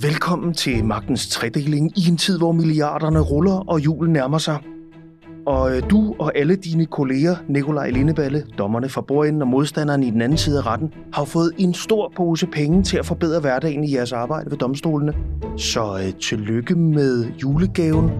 Velkommen til magtens tredeling i en tid, hvor milliarderne ruller og julen nærmer sig. Og øh, du og alle dine kolleger, Nikolaj Lindeballe, dommerne fra bordenden og modstanderen i den anden side af retten, har fået en stor pose penge til at forbedre hverdagen i jeres arbejde ved domstolene. Så øh, tillykke med julegaven.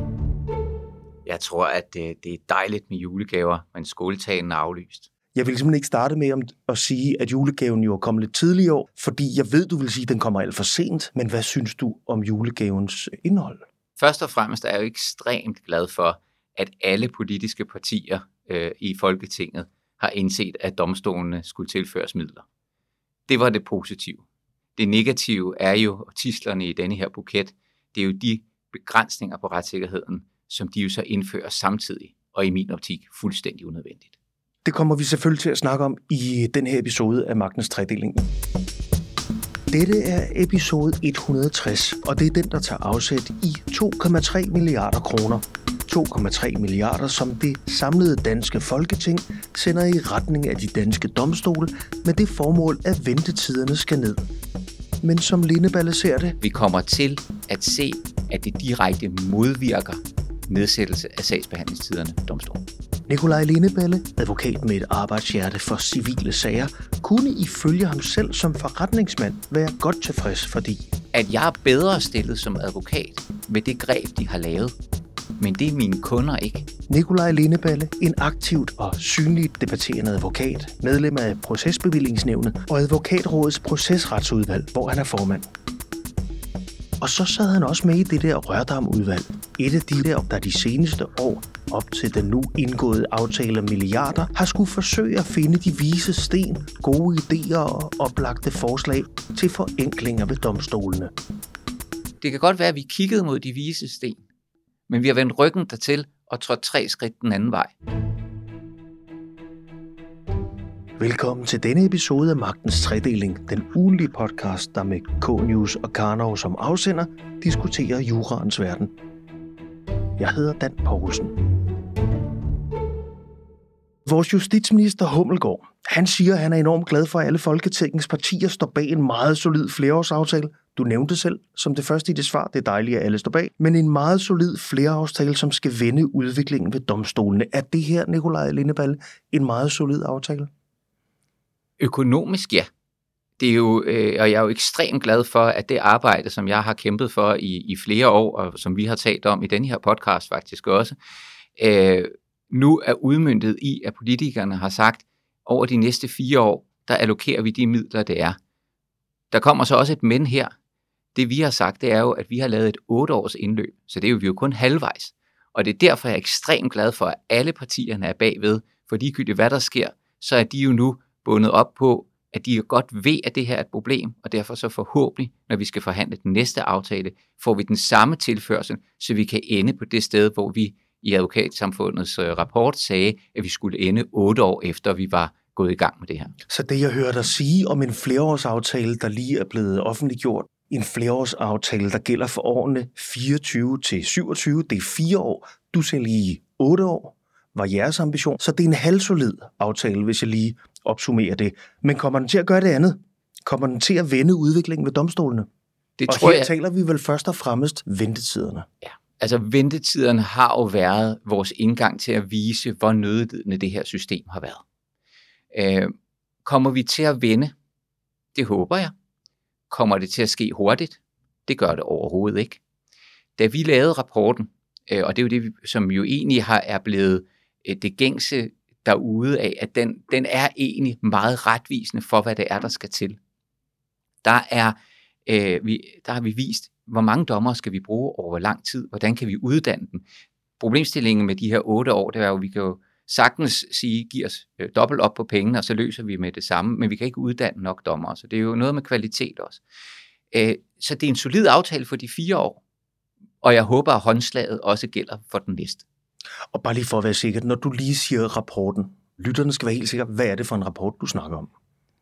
Jeg tror, at det, det er dejligt med julegaver, men skoletalen er aflyst. Jeg vil simpelthen ikke starte med at sige, at julegaven jo er kommet lidt tidligere år, fordi jeg ved, du vil sige, at den kommer alt for sent. Men hvad synes du om julegavens indhold? Først og fremmest er jeg jo ekstremt glad for, at alle politiske partier øh, i Folketinget har indset, at domstolene skulle tilføres midler. Det var det positive. Det negative er jo tislerne i denne her buket. Det er jo de begrænsninger på retssikkerheden, som de jo så indfører samtidig, og i min optik fuldstændig unødvendigt. Det kommer vi selvfølgelig til at snakke om i den her episode af Magtens Tredeling. Dette er episode 160, og det er den, der tager afsæt i 2,3 milliarder kroner. 2,3 milliarder, som det samlede danske folketing sender i retning af de danske domstole med det formål, at ventetiderne skal ned. Men som Lindeballe ser det... Vi kommer til at se, at det direkte modvirker nedsættelse af sagsbehandlingstiderne på domstolen. Nikolaj Lindeballe, advokat med et arbejdshjerte for civile sager, kunne ifølge ham selv som forretningsmand være godt tilfreds, fordi at jeg er bedre stillet som advokat med det greb, de har lavet. Men det er mine kunder ikke. Nikolaj Lindeballe, en aktivt og synligt debatterende advokat, medlem af Procesbevillingsnævnet og Advokatrådets procesretsudvalg, hvor han er formand. Og så sad han også med i det der rørdamudvalg. Et af de der, der de seneste år, op til den nu indgåede aftale om milliarder, har skulle forsøge at finde de vise sten, gode idéer og oplagte forslag til forenklinger ved domstolene. Det kan godt være, at vi kiggede mod de vise sten, men vi har vendt ryggen dertil og trådt tre skridt den anden vej. Velkommen til denne episode af Magtens Tredeling, den ugenlige podcast, der med K-News og Karnov som afsender diskuterer juraens verden. Jeg hedder Dan Poulsen. Vores justitsminister Hummelgaard, han siger, at han er enormt glad for, at alle Folketingets partier står bag en meget solid flereårsaftale. Du nævnte selv som det første i det svar, det er dejligt, at alle står bag, men en meget solid flereårsaftale, som skal vende udviklingen ved domstolene. Er det her, Nikolaj Lindeballe, en meget solid aftale? Økonomisk, ja. Det er jo, øh, og jeg er jo ekstremt glad for, at det arbejde, som jeg har kæmpet for i, i flere år, og som vi har talt om i den her podcast faktisk også, øh, nu er udmyndtet i, at politikerne har sagt, over de næste fire år, der allokerer vi de midler, det er. Der kommer så også et men her. Det vi har sagt, det er jo, at vi har lavet et otte års indløb, så det er jo vi jo kun halvvejs. Og det er derfor, jeg er ekstremt glad for, at alle partierne er bagved, for ligegyldigt hvad der sker, så er de jo nu bundet op på, at de godt ved, at det her er et problem, og derfor så forhåbentlig, når vi skal forhandle den næste aftale, får vi den samme tilførsel, så vi kan ende på det sted, hvor vi i advokatsamfundets øh, rapport sagde, at vi skulle ende otte år efter, vi var gået i gang med det her. Så det, jeg hører dig sige om en flereårsaftale, der lige er blevet offentliggjort, en flereårsaftale, der gælder for årene 24 til 27, det er fire år, du ser lige otte år, var jeres ambition. Så det er en halvsolid aftale, hvis jeg lige opsummerer det. Men kommer den til at gøre det andet? Kommer den til at vende udviklingen ved domstolene? Det og tror her jeg... taler vi vel først og fremmest ventetiderne. Ja, altså ventetiderne har jo været vores indgang til at vise, hvor nødvendigt det her system har været. Øh, kommer vi til at vende? Det håber jeg. Kommer det til at ske hurtigt? Det gør det overhovedet ikke. Da vi lavede rapporten, øh, og det er jo det, som jo egentlig har, er blevet øh, det gængse derude af, at den, den er egentlig meget retvisende for, hvad det er, der skal til. Der, er, øh, vi, der har vi vist, hvor mange dommer skal vi bruge over hvor lang tid, hvordan kan vi uddanne dem. Problemstillingen med de her otte år, det er jo, at vi kan jo sagtens sige, giv os øh, dobbelt op på pengene, og så løser vi med det samme, men vi kan ikke uddanne nok dommer, så det er jo noget med kvalitet også. Øh, så det er en solid aftale for de fire år, og jeg håber, at håndslaget også gælder for den næste. Og bare lige for at være sikker, når du lige siger rapporten, lytterne skal være helt sikre, hvad er det for en rapport, du snakker om?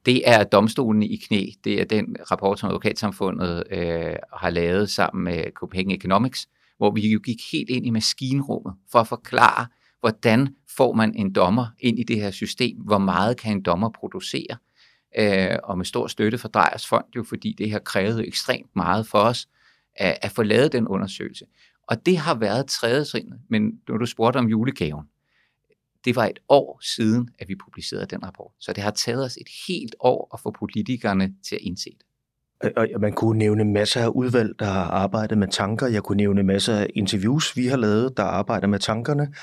Det er domstolen i knæ. Det er den rapport, som advokatsamfundet øh, har lavet sammen med Copenhagen Economics, hvor vi jo gik helt ind i maskinrummet for at forklare, hvordan får man en dommer ind i det her system, hvor meget kan en dommer producere, øh, og med stor støtte fra Drejers Fond, jo fordi det har krævet ekstremt meget for os, at, at få lavet den undersøgelse. Og det har været tredje trin, men når du spurgte om julegaven, det var et år siden, at vi publicerede den rapport. Så det har taget os et helt år at få politikerne til at indse det. Og man kunne nævne masser af udvalg, der har arbejdet med tanker. Jeg kunne nævne masser af interviews, vi har lavet, der arbejder med tankerne.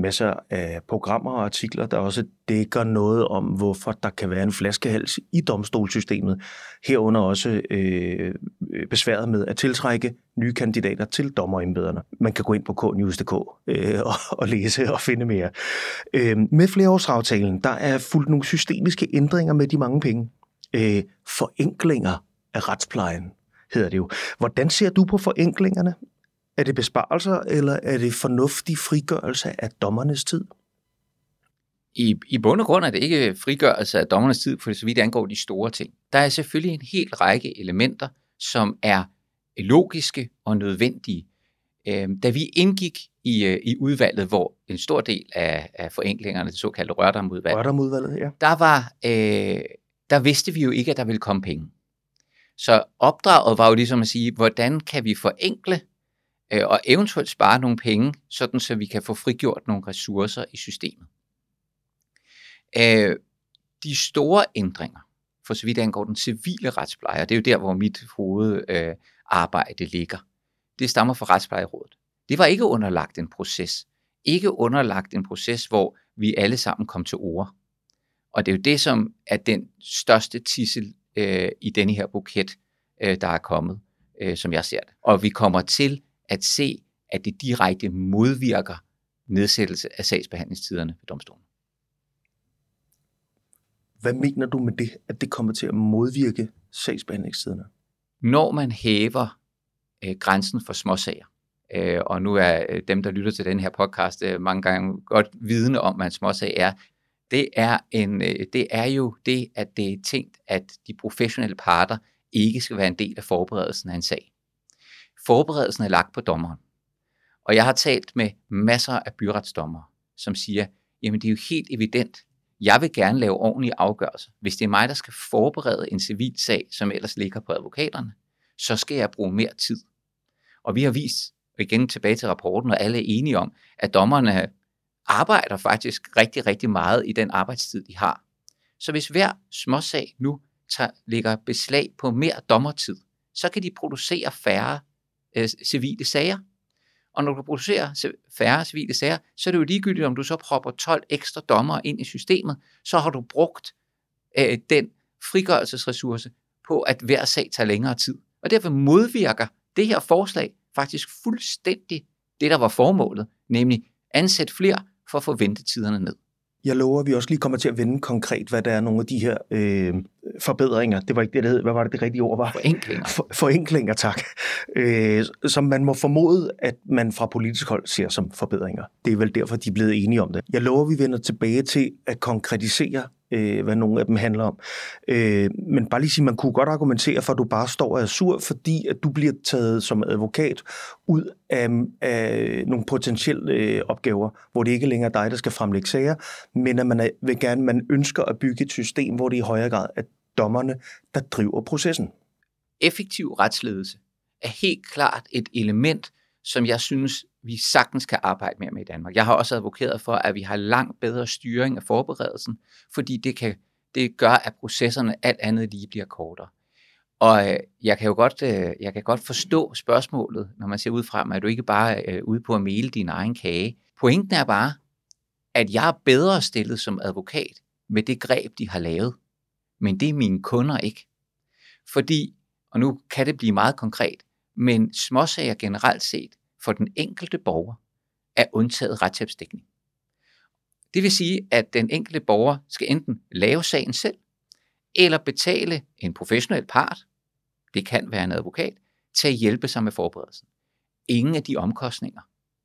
Masser af programmer og artikler, der også dækker noget om, hvorfor der kan være en flaskehals i domstolssystemet. Herunder også øh, besværet med at tiltrække nye kandidater til dommerembederne. Man kan gå ind på knews.dk øh, og, og læse og finde mere. Øh, med flereårsaftalen, der er fuldt nogle systemiske ændringer med de mange penge. Øh, forenklinger af retsplejen, hedder det jo. Hvordan ser du på forenklingerne? Er det besparelser, eller er det fornuftig frigørelse af dommernes tid? I, I bund og grund er det ikke frigørelse af dommernes tid, for så vidt angår de store ting. Der er selvfølgelig en hel række elementer, som er logiske og nødvendige. Øhm, da vi indgik i, øh, i udvalget, hvor en stor del af, af forenklingerne, det såkaldte Rørdam-udvalg, Rørdam-udvalget, ja. der, var, øh, der vidste vi jo ikke, at der ville komme penge. Så opdraget var jo ligesom at sige, hvordan kan vi forenkle øh, og eventuelt spare nogle penge, sådan så vi kan få frigjort nogle ressourcer i systemet. Øh, de store ændringer, for så vidt angår den civile retspleje, det er jo der, hvor mit hovedarbejde øh, ligger, det stammer fra Retsplejerådet. Det var ikke underlagt en proces. Ikke underlagt en proces, hvor vi alle sammen kom til ord. Og det er jo det, som er den største tissel øh, i denne her buket, øh, der er kommet, øh, som jeg ser det. Og vi kommer til at se, at det direkte modvirker nedsættelse af sagsbehandlingstiderne ved domstolen. Hvad mener du med det, at det kommer til at modvirke sagsbehandlingstiderne? Når man hæver øh, grænsen for småsager, øh, og nu er øh, dem, der lytter til den her podcast, øh, mange gange godt vidne om, hvad en småsag er, det er, en, øh, det er jo det, at det er tænkt, at de professionelle parter ikke skal være en del af forberedelsen af en sag. Forberedelsen er lagt på dommeren. Og jeg har talt med masser af byretsdommere, som siger, jamen det er jo helt evident, jeg vil gerne lave ordentlige afgørelser. Hvis det er mig, der skal forberede en civil sag, som ellers ligger på advokaterne, så skal jeg bruge mere tid. Og vi har vist, og igen tilbage til rapporten, og alle er enige om, at dommerne arbejder faktisk rigtig, rigtig meget i den arbejdstid, de har. Så hvis hver småsag nu tager, lægger beslag på mere dommertid, så kan de producere færre øh, civile sager. Og når du producerer færre civile sager, så er det jo ligegyldigt, om du så propper 12 ekstra dommer ind i systemet, så har du brugt øh, den frigørelsesressource på, at hver sag tager længere tid. Og derfor modvirker det her forslag faktisk fuldstændig det, der var formålet, nemlig ansæt flere for at få ventetiderne ned. Jeg lover, at vi også lige kommer til at vende konkret, hvad der er nogle af de her øh, forbedringer. Det var ikke det, der hed. Hvad var det, det rigtige ord var? Forenklinger. For, forenklinger, tak. Øh, som man må formode, at man fra politisk hold ser som forbedringer. Det er vel derfor, de er blevet enige om det. Jeg lover, at vi vender tilbage til at konkretisere øh, hvad nogle af dem handler om. Øh, men bare lige sige, man kunne godt argumentere for, at du bare står og er sur, fordi at du bliver taget som advokat ud af, af nogle potentielle øh, opgaver, hvor det ikke længere er dig, der skal fremlægge sager, men at man er, vil gerne, man ønsker at bygge et system, hvor det i højere grad er dommerne, der driver processen. Effektiv retsledelse er helt klart et element, som jeg synes, vi sagtens kan arbejde mere med i Danmark. Jeg har også advokeret for, at vi har langt bedre styring af forberedelsen, fordi det, kan, det gør, at processerne alt andet lige bliver kortere. Og øh, jeg kan jo godt, øh, jeg kan godt forstå spørgsmålet, når man ser ud fra, at du ikke bare er øh, ude på at male din egen kage. Pointen er bare, at jeg er bedre stillet som advokat med det greb, de har lavet. Men det er mine kunder ikke. Fordi, og nu kan det blive meget konkret, men småsager generelt set for den enkelte borger er undtaget retshjælpsdækning. Det vil sige, at den enkelte borger skal enten lave sagen selv, eller betale en professionel part, det kan være en advokat, til at hjælpe sig med forberedelsen. Ingen af de omkostninger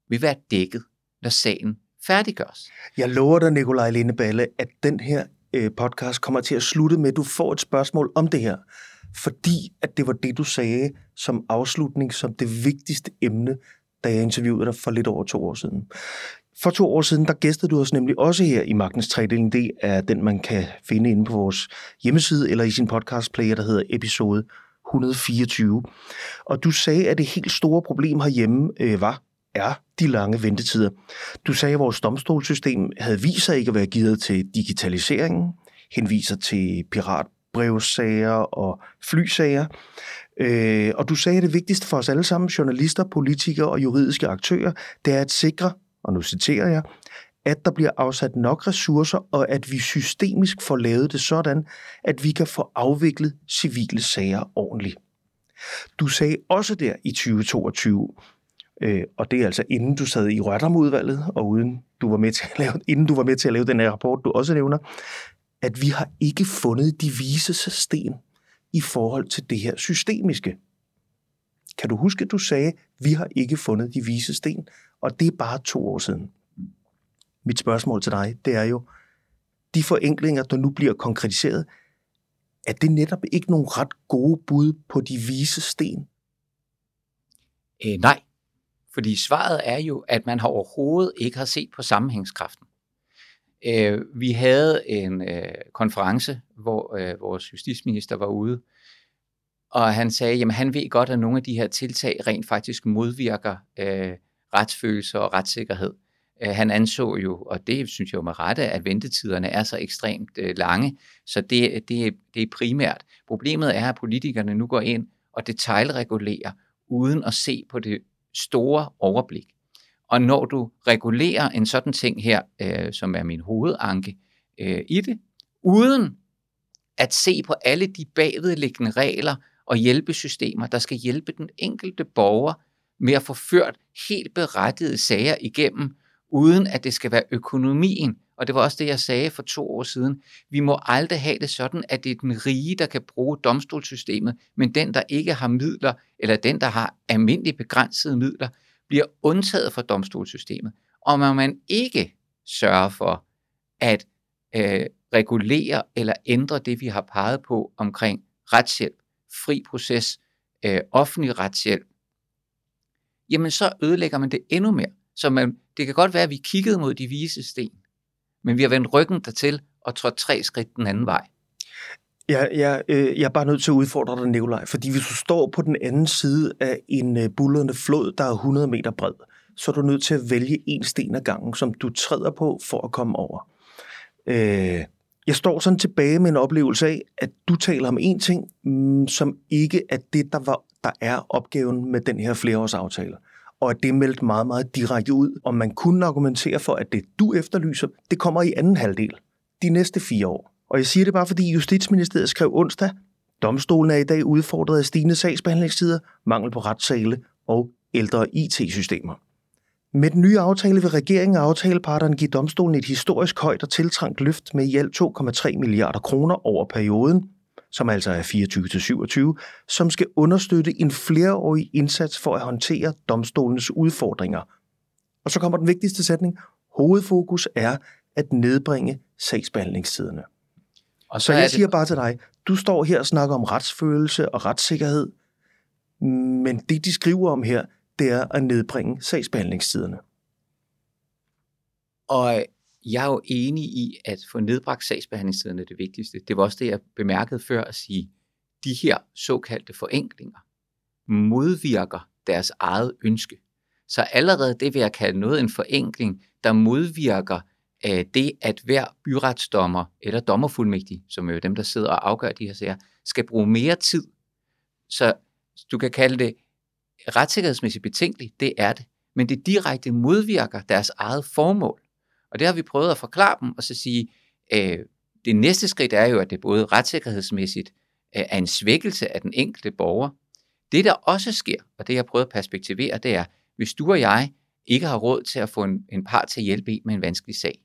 vil være dækket, når sagen færdiggøres. Jeg lover dig, Nikolaj Lindeballe, at den her øh, podcast kommer til at slutte med, at du får et spørgsmål om det her. Fordi at det var det, du sagde som afslutning, som det vigtigste emne da jeg interviewede dig for lidt over to år siden. For to år siden, der gæstede du os nemlig også her i Magtens Tredeling. Det er den, man kan finde inde på vores hjemmeside eller i sin podcastplayer, der hedder episode 124. Og du sagde, at det helt store problem herhjemme øh, var, er de lange ventetider. Du sagde, at vores domstolssystem havde vist sig ikke at være givet til digitaliseringen, henviser til piratbrevsager og flysager. Øh, og du sagde, at det vigtigste for os alle sammen, journalister, politikere og juridiske aktører, det er at sikre, og nu citerer jeg, at der bliver afsat nok ressourcer, og at vi systemisk får lavet det sådan, at vi kan få afviklet civile sager ordentligt. Du sagde også der i 2022, øh, og det er altså inden du sad i Rørdam-udvalget, og uden du var med til at lave, inden du var med til at lave den her rapport, du også nævner, at vi har ikke fundet de vise sten i forhold til det her systemiske. Kan du huske, at du sagde, at vi har ikke fundet de vise sten, og det er bare to år siden. Mit spørgsmål til dig, det er jo, de forenklinger, der nu bliver konkretiseret, er det netop ikke nogen ret gode bud på de vise sten? Øh, nej, fordi svaret er jo, at man har overhovedet ikke har set på sammenhængskraften. Øh, vi havde en øh, konference, hvor øh, vores justitsminister var ude, og han sagde, at han ved godt, at nogle af de her tiltag rent faktisk modvirker øh, retsfølelse og retssikkerhed. Øh, han anså jo, og det synes jeg jo med rette, at ventetiderne er så ekstremt øh, lange, så det, det, det er primært. Problemet er, at politikerne nu går ind og detaljregulerer, uden at se på det store overblik. Og når du regulerer en sådan ting her, øh, som er min hovedanke øh, i det, uden at se på alle de bagvedliggende regler og hjælpesystemer, der skal hjælpe den enkelte borger med at få ført helt berettigede sager igennem, uden at det skal være økonomien. Og det var også det, jeg sagde for to år siden. Vi må aldrig have det sådan, at det er den rige, der kan bruge domstolssystemet, men den, der ikke har midler, eller den, der har almindeligt begrænsede midler, bliver undtaget fra domstolssystemet. Og når man ikke sørger for at øh, regulere eller ændre det, vi har peget på omkring retshjælp, fri proces, øh, offentlig retshjælp, jamen så ødelægger man det endnu mere. Så man, det kan godt være, at vi kiggede mod de vise sten, men vi har vendt ryggen dertil og trådt tre skridt den anden vej. Ja, ja, øh, jeg er bare nødt til at udfordre dig, Nikolaj, fordi hvis du står på den anden side af en øh, bullerende flod, der er 100 meter bred, så er du nødt til at vælge en sten ad gangen, som du træder på for at komme over. Øh, jeg står sådan tilbage med en oplevelse af, at du taler om en ting, mm, som ikke er det, der, var, der er opgaven med den her flereårsaftale og at det er meldt meget, meget direkte ud. Og man kunne argumentere for, at det du efterlyser, det kommer i anden halvdel, de næste fire år. Og jeg siger det bare, fordi Justitsministeriet skrev onsdag, domstolen er i dag udfordret af stigende sagsbehandlingstider, mangel på retssale og ældre IT-systemer. Med den nye aftale vil regeringen og aftaleparterne give domstolen et historisk højt og tiltrængt løft med i alt 2,3 milliarder kroner over perioden, som altså er 24-27, som skal understøtte en flereårig indsats for at håndtere domstolens udfordringer. Og så kommer den vigtigste sætning. Hovedfokus er at nedbringe sagsbehandlingstiderne. Og så, så jeg det... siger bare til dig, du står her og snakker om retsfølelse og retssikkerhed, men det, de skriver om her, det er at nedbringe sagsbehandlingstiderne. Og jeg er jo enig i, at få nedbragt sagsbehandlingstiden er det vigtigste. Det var også det, jeg bemærkede før at sige, de her såkaldte forenklinger modvirker deres eget ønske. Så allerede det vil jeg kalde noget en forenkling, der modvirker uh, det, at hver byretsdommer eller dommerfuldmægtig, som er jo dem, der sidder og afgør de her sager, skal bruge mere tid. Så du kan kalde det retssikkerhedsmæssigt betænkeligt, det er det. Men det direkte modvirker deres eget formål. Og det har vi prøvet at forklare dem, og så sige, øh, det næste skridt er jo, at det både retssikkerhedsmæssigt øh, er en svækkelse af den enkelte borger. Det, der også sker, og det jeg har prøvet at perspektivere, det er, hvis du og jeg ikke har råd til at få en, en part til at hjælpe en med en vanskelig sag,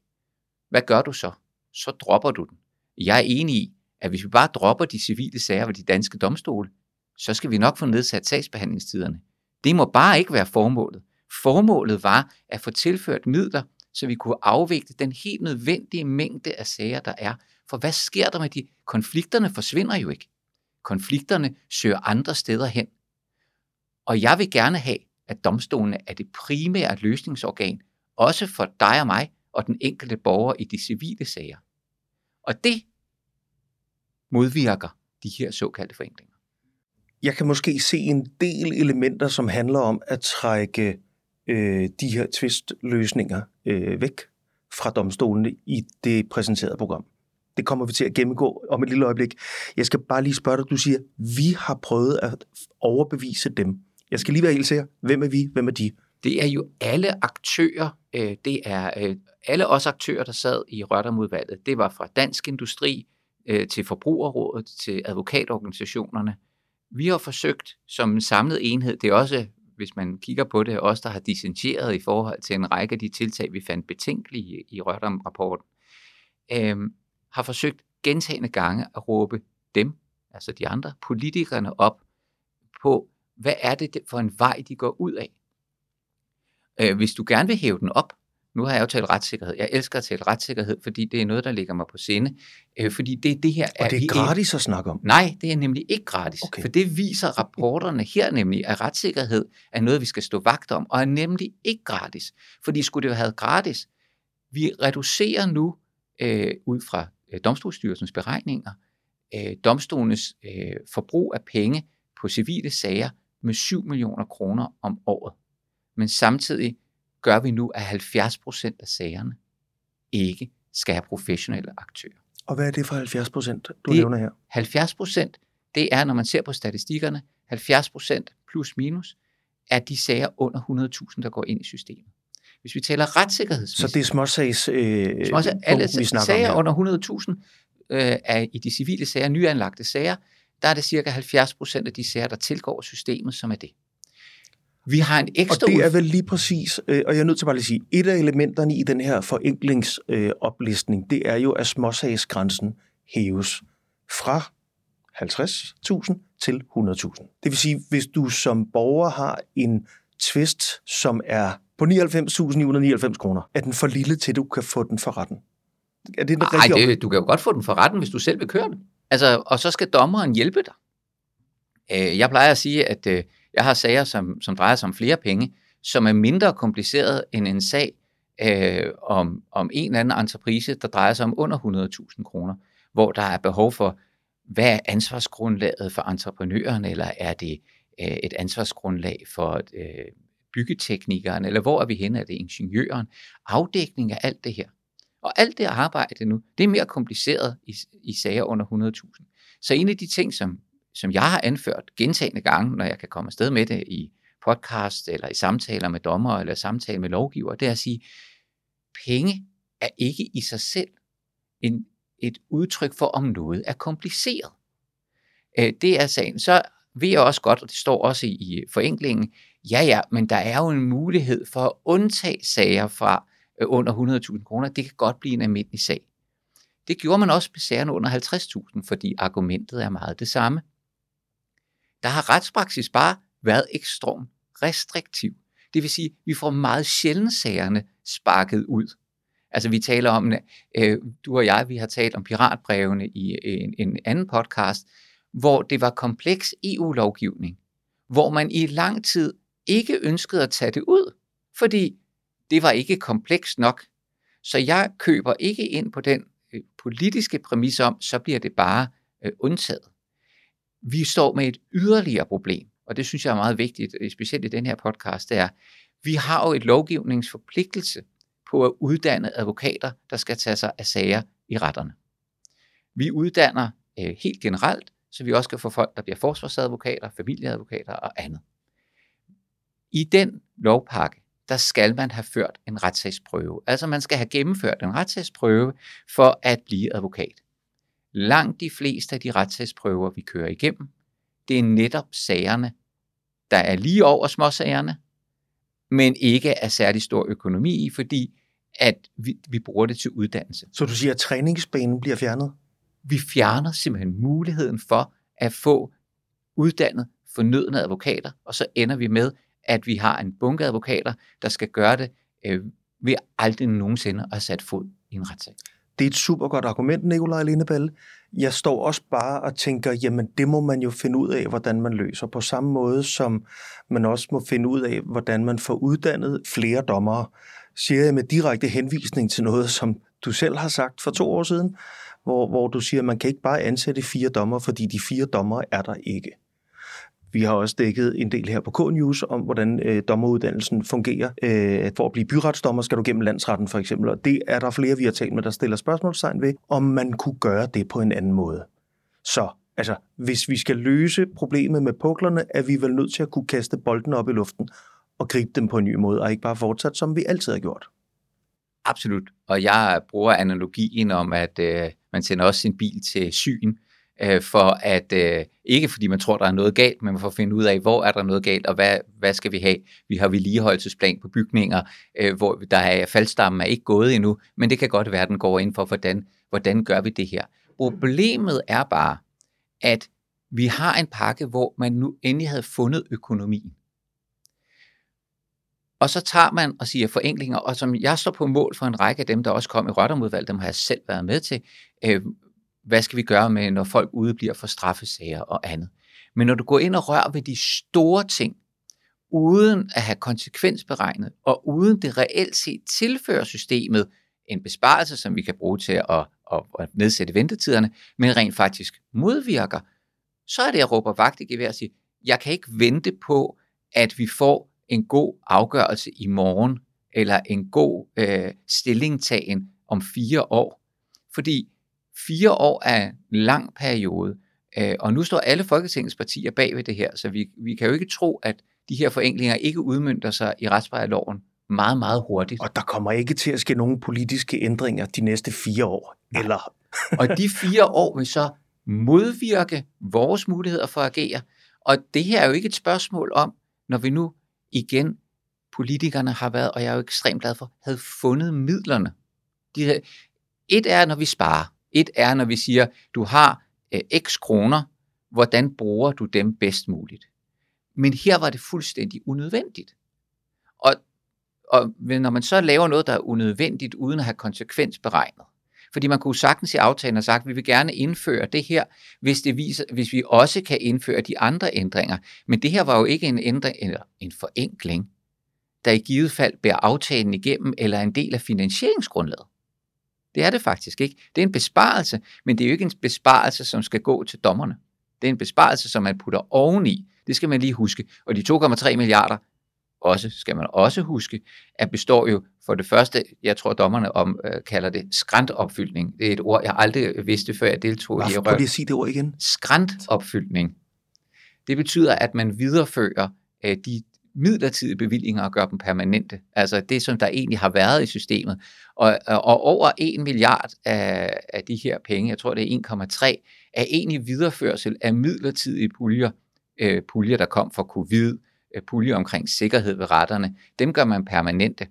hvad gør du så? Så dropper du den. Jeg er enig i, at hvis vi bare dropper de civile sager ved de danske domstole, så skal vi nok få nedsat sagsbehandlingstiderne. Det må bare ikke være formålet. Formålet var at få tilført midler så vi kunne afvikle den helt nødvendige mængde af sager, der er. For hvad sker der med de? Konflikterne forsvinder jo ikke. Konflikterne søger andre steder hen. Og jeg vil gerne have, at domstolene er det primære løsningsorgan, også for dig og mig og den enkelte borger i de civile sager. Og det modvirker de her såkaldte forenklinger. Jeg kan måske se en del elementer, som handler om at trække øh, de her tvistløsninger øh, væk fra domstolene i det præsenterede program. Det kommer vi til at gennemgå om et lille øjeblik. Jeg skal bare lige spørge dig, du siger, vi har prøvet at overbevise dem. Jeg skal lige være helt sikker. Hvem er vi? Hvem er de? Det er jo alle aktører. Øh, det er øh, alle os aktører, der sad i Rørdamudvalget. Det var fra Dansk Industri øh, til Forbrugerrådet til advokatorganisationerne. Vi har forsøgt som en samlet enhed, det er også, hvis man kigger på det, os, der har dissenteret i forhold til en række af de tiltag, vi fandt betænkelige i Rørdam-rapporten, øh, har forsøgt gentagende gange at råbe dem, altså de andre politikerne op på, hvad er det for en vej, de går ud af. Øh, hvis du gerne vil hæve den op, nu har jeg jo talt retssikkerhed. Jeg elsker at tale retssikkerhed, fordi det er noget, der ligger mig på sinde. Øh, fordi det, det her er... Og det er gratis at snakke om? Nej, det er nemlig ikke gratis. Okay. For det viser rapporterne her nemlig, at retssikkerhed er noget, vi skal stå vagt om, og er nemlig ikke gratis. Fordi skulle det have været gratis, vi reducerer nu øh, ud fra øh, Domstolsstyrelsens beregninger, øh, domstolenes øh, forbrug af penge på civile sager med 7 millioner kroner om året. Men samtidig gør vi nu, at 70 procent af sagerne ikke skal have professionelle aktører. Og hvad er det for 70 procent, du det, nævner her? 70 procent, det er, når man ser på statistikkerne, 70 procent plus minus, er de sager under 100.000, der går ind i systemet. Hvis vi taler retssikkerhedsmæssigt... Så det er småsags, øh, småsags alle vi snakker sager om under 100.000 øh, er i de civile sager, nyanlagte sager, der er det cirka 70 procent af de sager, der tilgår systemet, som er det. Vi har en ekstra... Og det er vel lige præcis, øh, og jeg er nødt til bare at sige, et af elementerne i den her forenklingsoplistning, øh, det er jo, at småsagsgrænsen hæves fra 50.000 til 100.000. Det vil sige, hvis du som borger har en tvist, som er på 99.999 kroner, er den for lille til, at du kan få den for retten. Er det Ej, det, du kan jo godt få den for retten, hvis du selv vil køre den. Altså, og så skal dommeren hjælpe dig. Øh, jeg plejer at sige, at jeg har sager, som, som drejer sig om flere penge, som er mindre kompliceret end en sag øh, om, om en eller anden entreprise, der drejer sig om under 100.000 kroner, hvor der er behov for, hvad er ansvarsgrundlaget for entreprenøren, eller er det øh, et ansvarsgrundlag for øh, byggeteknikeren, eller hvor er vi henne? Er det ingeniøren? Afdækning af alt det her. Og alt det arbejde nu, det er mere kompliceret i, i sager under 100.000. Så en af de ting, som som jeg har anført gentagende gange, når jeg kan komme afsted med det i podcast eller i samtaler med dommer eller samtaler med lovgiver, det er at sige, penge er ikke i sig selv en, et udtryk for, om noget er kompliceret. Øh, det er sagen. Så ved jeg også godt, og det står også i forenklingen, ja ja, men der er jo en mulighed for at undtage sager fra øh, under 100.000 kroner. Det kan godt blive en almindelig sag. Det gjorde man også med sagerne under 50.000, fordi argumentet er meget det samme der har retspraksis bare været ekstremt restriktiv. Det vil sige, at vi får meget sjældent sagerne sparket ud. Altså vi taler om, øh, du og jeg, vi har talt om piratbrevene i en, en anden podcast, hvor det var kompleks EU-lovgivning, hvor man i lang tid ikke ønskede at tage det ud, fordi det var ikke komplekst nok. Så jeg køber ikke ind på den øh, politiske præmis om, så bliver det bare øh, undtaget vi står med et yderligere problem, og det synes jeg er meget vigtigt, øh, specielt i den her podcast, det er, vi har jo et lovgivningsforpligtelse på at uddanne advokater, der skal tage sig af sager i retterne. Vi uddanner øh, helt generelt, så vi også kan få folk, der bliver forsvarsadvokater, familieadvokater og andet. I den lovpakke, der skal man have ført en retssagsprøve. Altså man skal have gennemført en retssagsprøve for at blive advokat langt de fleste af de retssagsprøver, vi kører igennem, det er netop sagerne, der er lige over småsagerne, men ikke er særlig stor økonomi i, fordi at vi, vi bruger det til uddannelse. Så du siger, at træningsbanen bliver fjernet? Vi fjerner simpelthen muligheden for at få uddannet fornødne advokater, og så ender vi med, at vi har en bunke advokater, der skal gøre det øh, ved aldrig nogensinde at have sat fod i en retssag. Det er et super godt argument, Nikolaj Lindeballe. Jeg står også bare og tænker, jamen det må man jo finde ud af, hvordan man løser. På samme måde som man også må finde ud af, hvordan man får uddannet flere dommere. Siger jeg med direkte henvisning til noget, som du selv har sagt for to år siden, hvor, hvor du siger, at man kan ikke bare ansætte fire dommer, fordi de fire dommer er der ikke. Vi har også dækket en del her på K-News om, hvordan øh, dommeruddannelsen fungerer. Øh, for at blive byretsdommer skal du gennem landsretten for eksempel, og det er der flere, vi har talt med, der stiller spørgsmålstegn ved, om man kunne gøre det på en anden måde. Så altså, hvis vi skal løse problemet med puklerne, er vi vel nødt til at kunne kaste bolden op i luften og gribe dem på en ny måde, og ikke bare fortsætte, som vi altid har gjort. Absolut. Og jeg bruger analogien om, at øh, man sender også sin bil til syn, øh, for at, øh, ikke fordi man tror, der er noget galt, men for at finde ud af, hvor er der noget galt, og hvad, hvad skal vi have? Vi har vedligeholdelsesplan på bygninger, øh, hvor der er faldstammen er ikke gået endnu, men det kan godt være, at den går ind for, hvordan, hvordan gør vi det her? Problemet er bare, at vi har en pakke, hvor man nu endelig havde fundet økonomien. Og så tager man og siger forenklinger, og som jeg står på mål for en række af dem, der også kom i Rottermudvalg, dem har jeg selv været med til. Øh, hvad skal vi gøre med, når folk ude bliver for straffesager og andet? Men når du går ind og rører ved de store ting, uden at have konsekvensberegnet, og uden det reelt set tilfører systemet en besparelse, som vi kan bruge til at, at, at nedsætte ventetiderne, men rent faktisk modvirker, så er det, at råbe vagt i gevær og siger, jeg kan ikke vente på, at vi får en god afgørelse i morgen, eller en god øh, stillingtagen om fire år. Fordi fire år er en lang periode, øh, og nu står alle Folketingets partier bag ved det her, så vi, vi kan jo ikke tro, at de her forenklinger ikke udmyndter sig i retsplejeloven meget, meget hurtigt. Og der kommer ikke til at ske nogen politiske ændringer de næste fire år. Nej. Eller? og de fire år vil så modvirke vores muligheder for at agere. Og det her er jo ikke et spørgsmål om, når vi nu igen, politikerne har været, og jeg er jo ekstremt glad for, havde fundet midlerne. De et er, når vi sparer. Et er, når vi siger, du har øh, x kroner, hvordan bruger du dem bedst muligt? Men her var det fuldstændig unødvendigt. Og, og når man så laver noget, der er unødvendigt, uden at have konsekvensberegnet, fordi man kunne sagtens i aftalen have sagt, at vi vil gerne indføre det her, hvis, det viser, hvis vi også kan indføre de andre ændringer. Men det her var jo ikke en ændring, eller en forenkling, der i givet fald bærer aftalen igennem, eller en del af finansieringsgrundlaget. Det er det faktisk ikke. Det er en besparelse, men det er jo ikke en besparelse, som skal gå til dommerne. Det er en besparelse, som man putter oveni. Det skal man lige huske. Og de 2,3 milliarder, også skal man også huske, at består jo for det første, jeg tror dommerne om, øh, kalder det skrantopfyldning. Det er et ord, jeg aldrig vidste, før jeg deltog Hvorfor, i. Hvorfor lige sige det ord igen? Skrantopfyldning. Det betyder, at man viderefører øh, de midlertidige bevillinger og gøre dem permanente. Altså det, som der egentlig har været i systemet. Og, og over 1 milliard af, af de her penge, jeg tror det er 1,3, er egentlig videreførsel af midlertidige puljer, øh, puljer der kom fra covid, øh, puljer omkring sikkerhed ved retterne. Dem gør man permanente.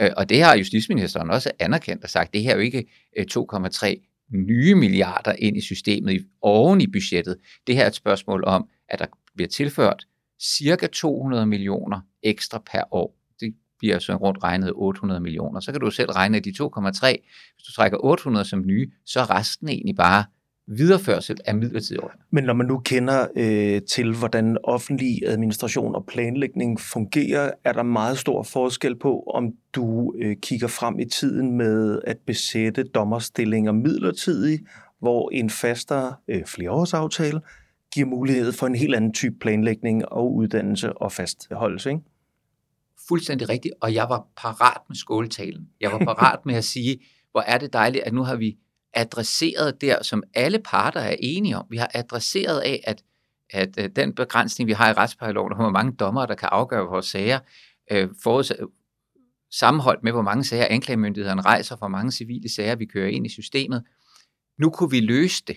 Øh, og det har justitsministeren også anerkendt og sagt, det her er jo ikke øh, 2,3 nye milliarder ind i systemet oven i budgettet. Det her er et spørgsmål om, at der bliver tilført cirka 200 millioner ekstra per år. Det bliver så rundt regnet 800 millioner. Så kan du selv regne de 2,3. Hvis du trækker 800 som nye, så er resten egentlig bare videreførsel af midlertidig. Men når man nu kender øh, til, hvordan offentlig administration og planlægning fungerer, er der meget stor forskel på, om du øh, kigger frem i tiden med at besætte dommerstillinger midlertidigt, hvor en faster øh, flereårsaftale giver mulighed for en helt anden type planlægning og uddannelse og fastholdelse, ikke? Fuldstændig rigtigt, og jeg var parat med skåletalen. Jeg var parat med at sige, hvor er det dejligt, at nu har vi adresseret der, som alle parter er enige om. Vi har adresseret af, at, at, øh, den begrænsning, vi har i retsplejeloven, hvor mange dommer, der kan afgøre vores sager, øh, forudsat, øh, sammenholdt med, hvor mange sager anklagemyndigheden rejser, hvor mange civile sager vi kører ind i systemet. Nu kunne vi løse det.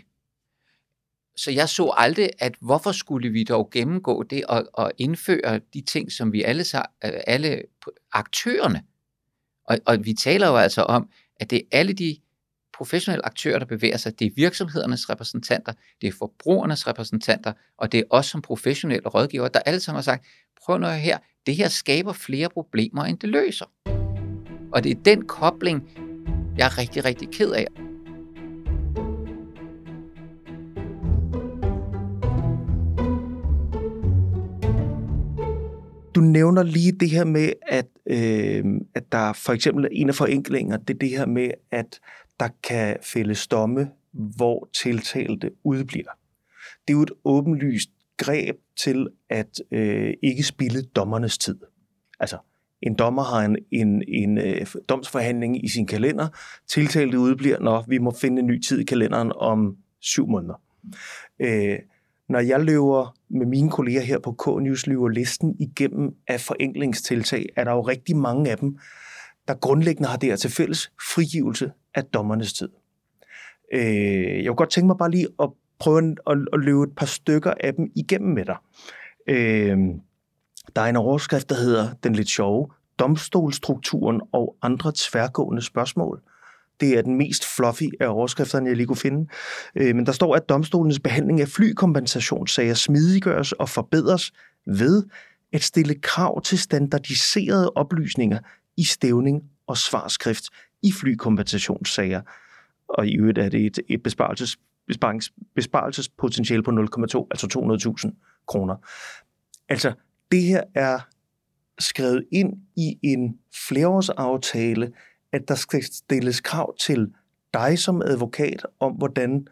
Så jeg så aldrig, at hvorfor skulle vi dog gennemgå det og, og indføre de ting, som vi alle, øh, alle aktørerne, og, og vi taler jo altså om, at det er alle de professionelle aktører, der bevæger sig. Det er virksomhedernes repræsentanter, det er forbrugernes repræsentanter, og det er os som professionelle rådgivere, der alle sammen har sagt, prøv nu her, det her skaber flere problemer, end det løser. Og det er den kobling, jeg er rigtig, rigtig ked af. Du nævner lige det her med, at, øh, at der for eksempel en af forenklinger, det er det her med, at der kan fælles domme, hvor tiltalte udbliver. Det er jo et åbenlyst greb til at øh, ikke spille dommernes tid. Altså, en dommer har en, en, en øh, domsforhandling i sin kalender. Tiltalte udbliver, når vi må finde en ny tid i kalenderen om syv måneder. Øh, når jeg løber med mine kolleger her på K-News, løber listen igennem af forenklingstiltag, er der jo rigtig mange af dem, der grundlæggende har der til fælles frigivelse af dommernes tid. Øh, jeg kunne godt tænke mig bare lige at prøve at, at løbe et par stykker af dem igennem med dig. Øh, der er en overskrift, der hedder den lidt sjove, domstolstrukturen og andre tværgående spørgsmål. Det er den mest fluffy af overskrifterne, jeg lige kunne finde. Øh, men der står, at domstolens behandling af flykompensationssager smidiggøres og forbedres ved at stille krav til standardiserede oplysninger i stævning og svarskrift i flykompensationssager. Og i øvrigt er det et, et besparelses, besparings, besparelsespotentiale på 0,2, altså 200.000 kroner. Altså, det her er skrevet ind i en flereårsaftale, at der skal stilles krav til dig som advokat om, hvordan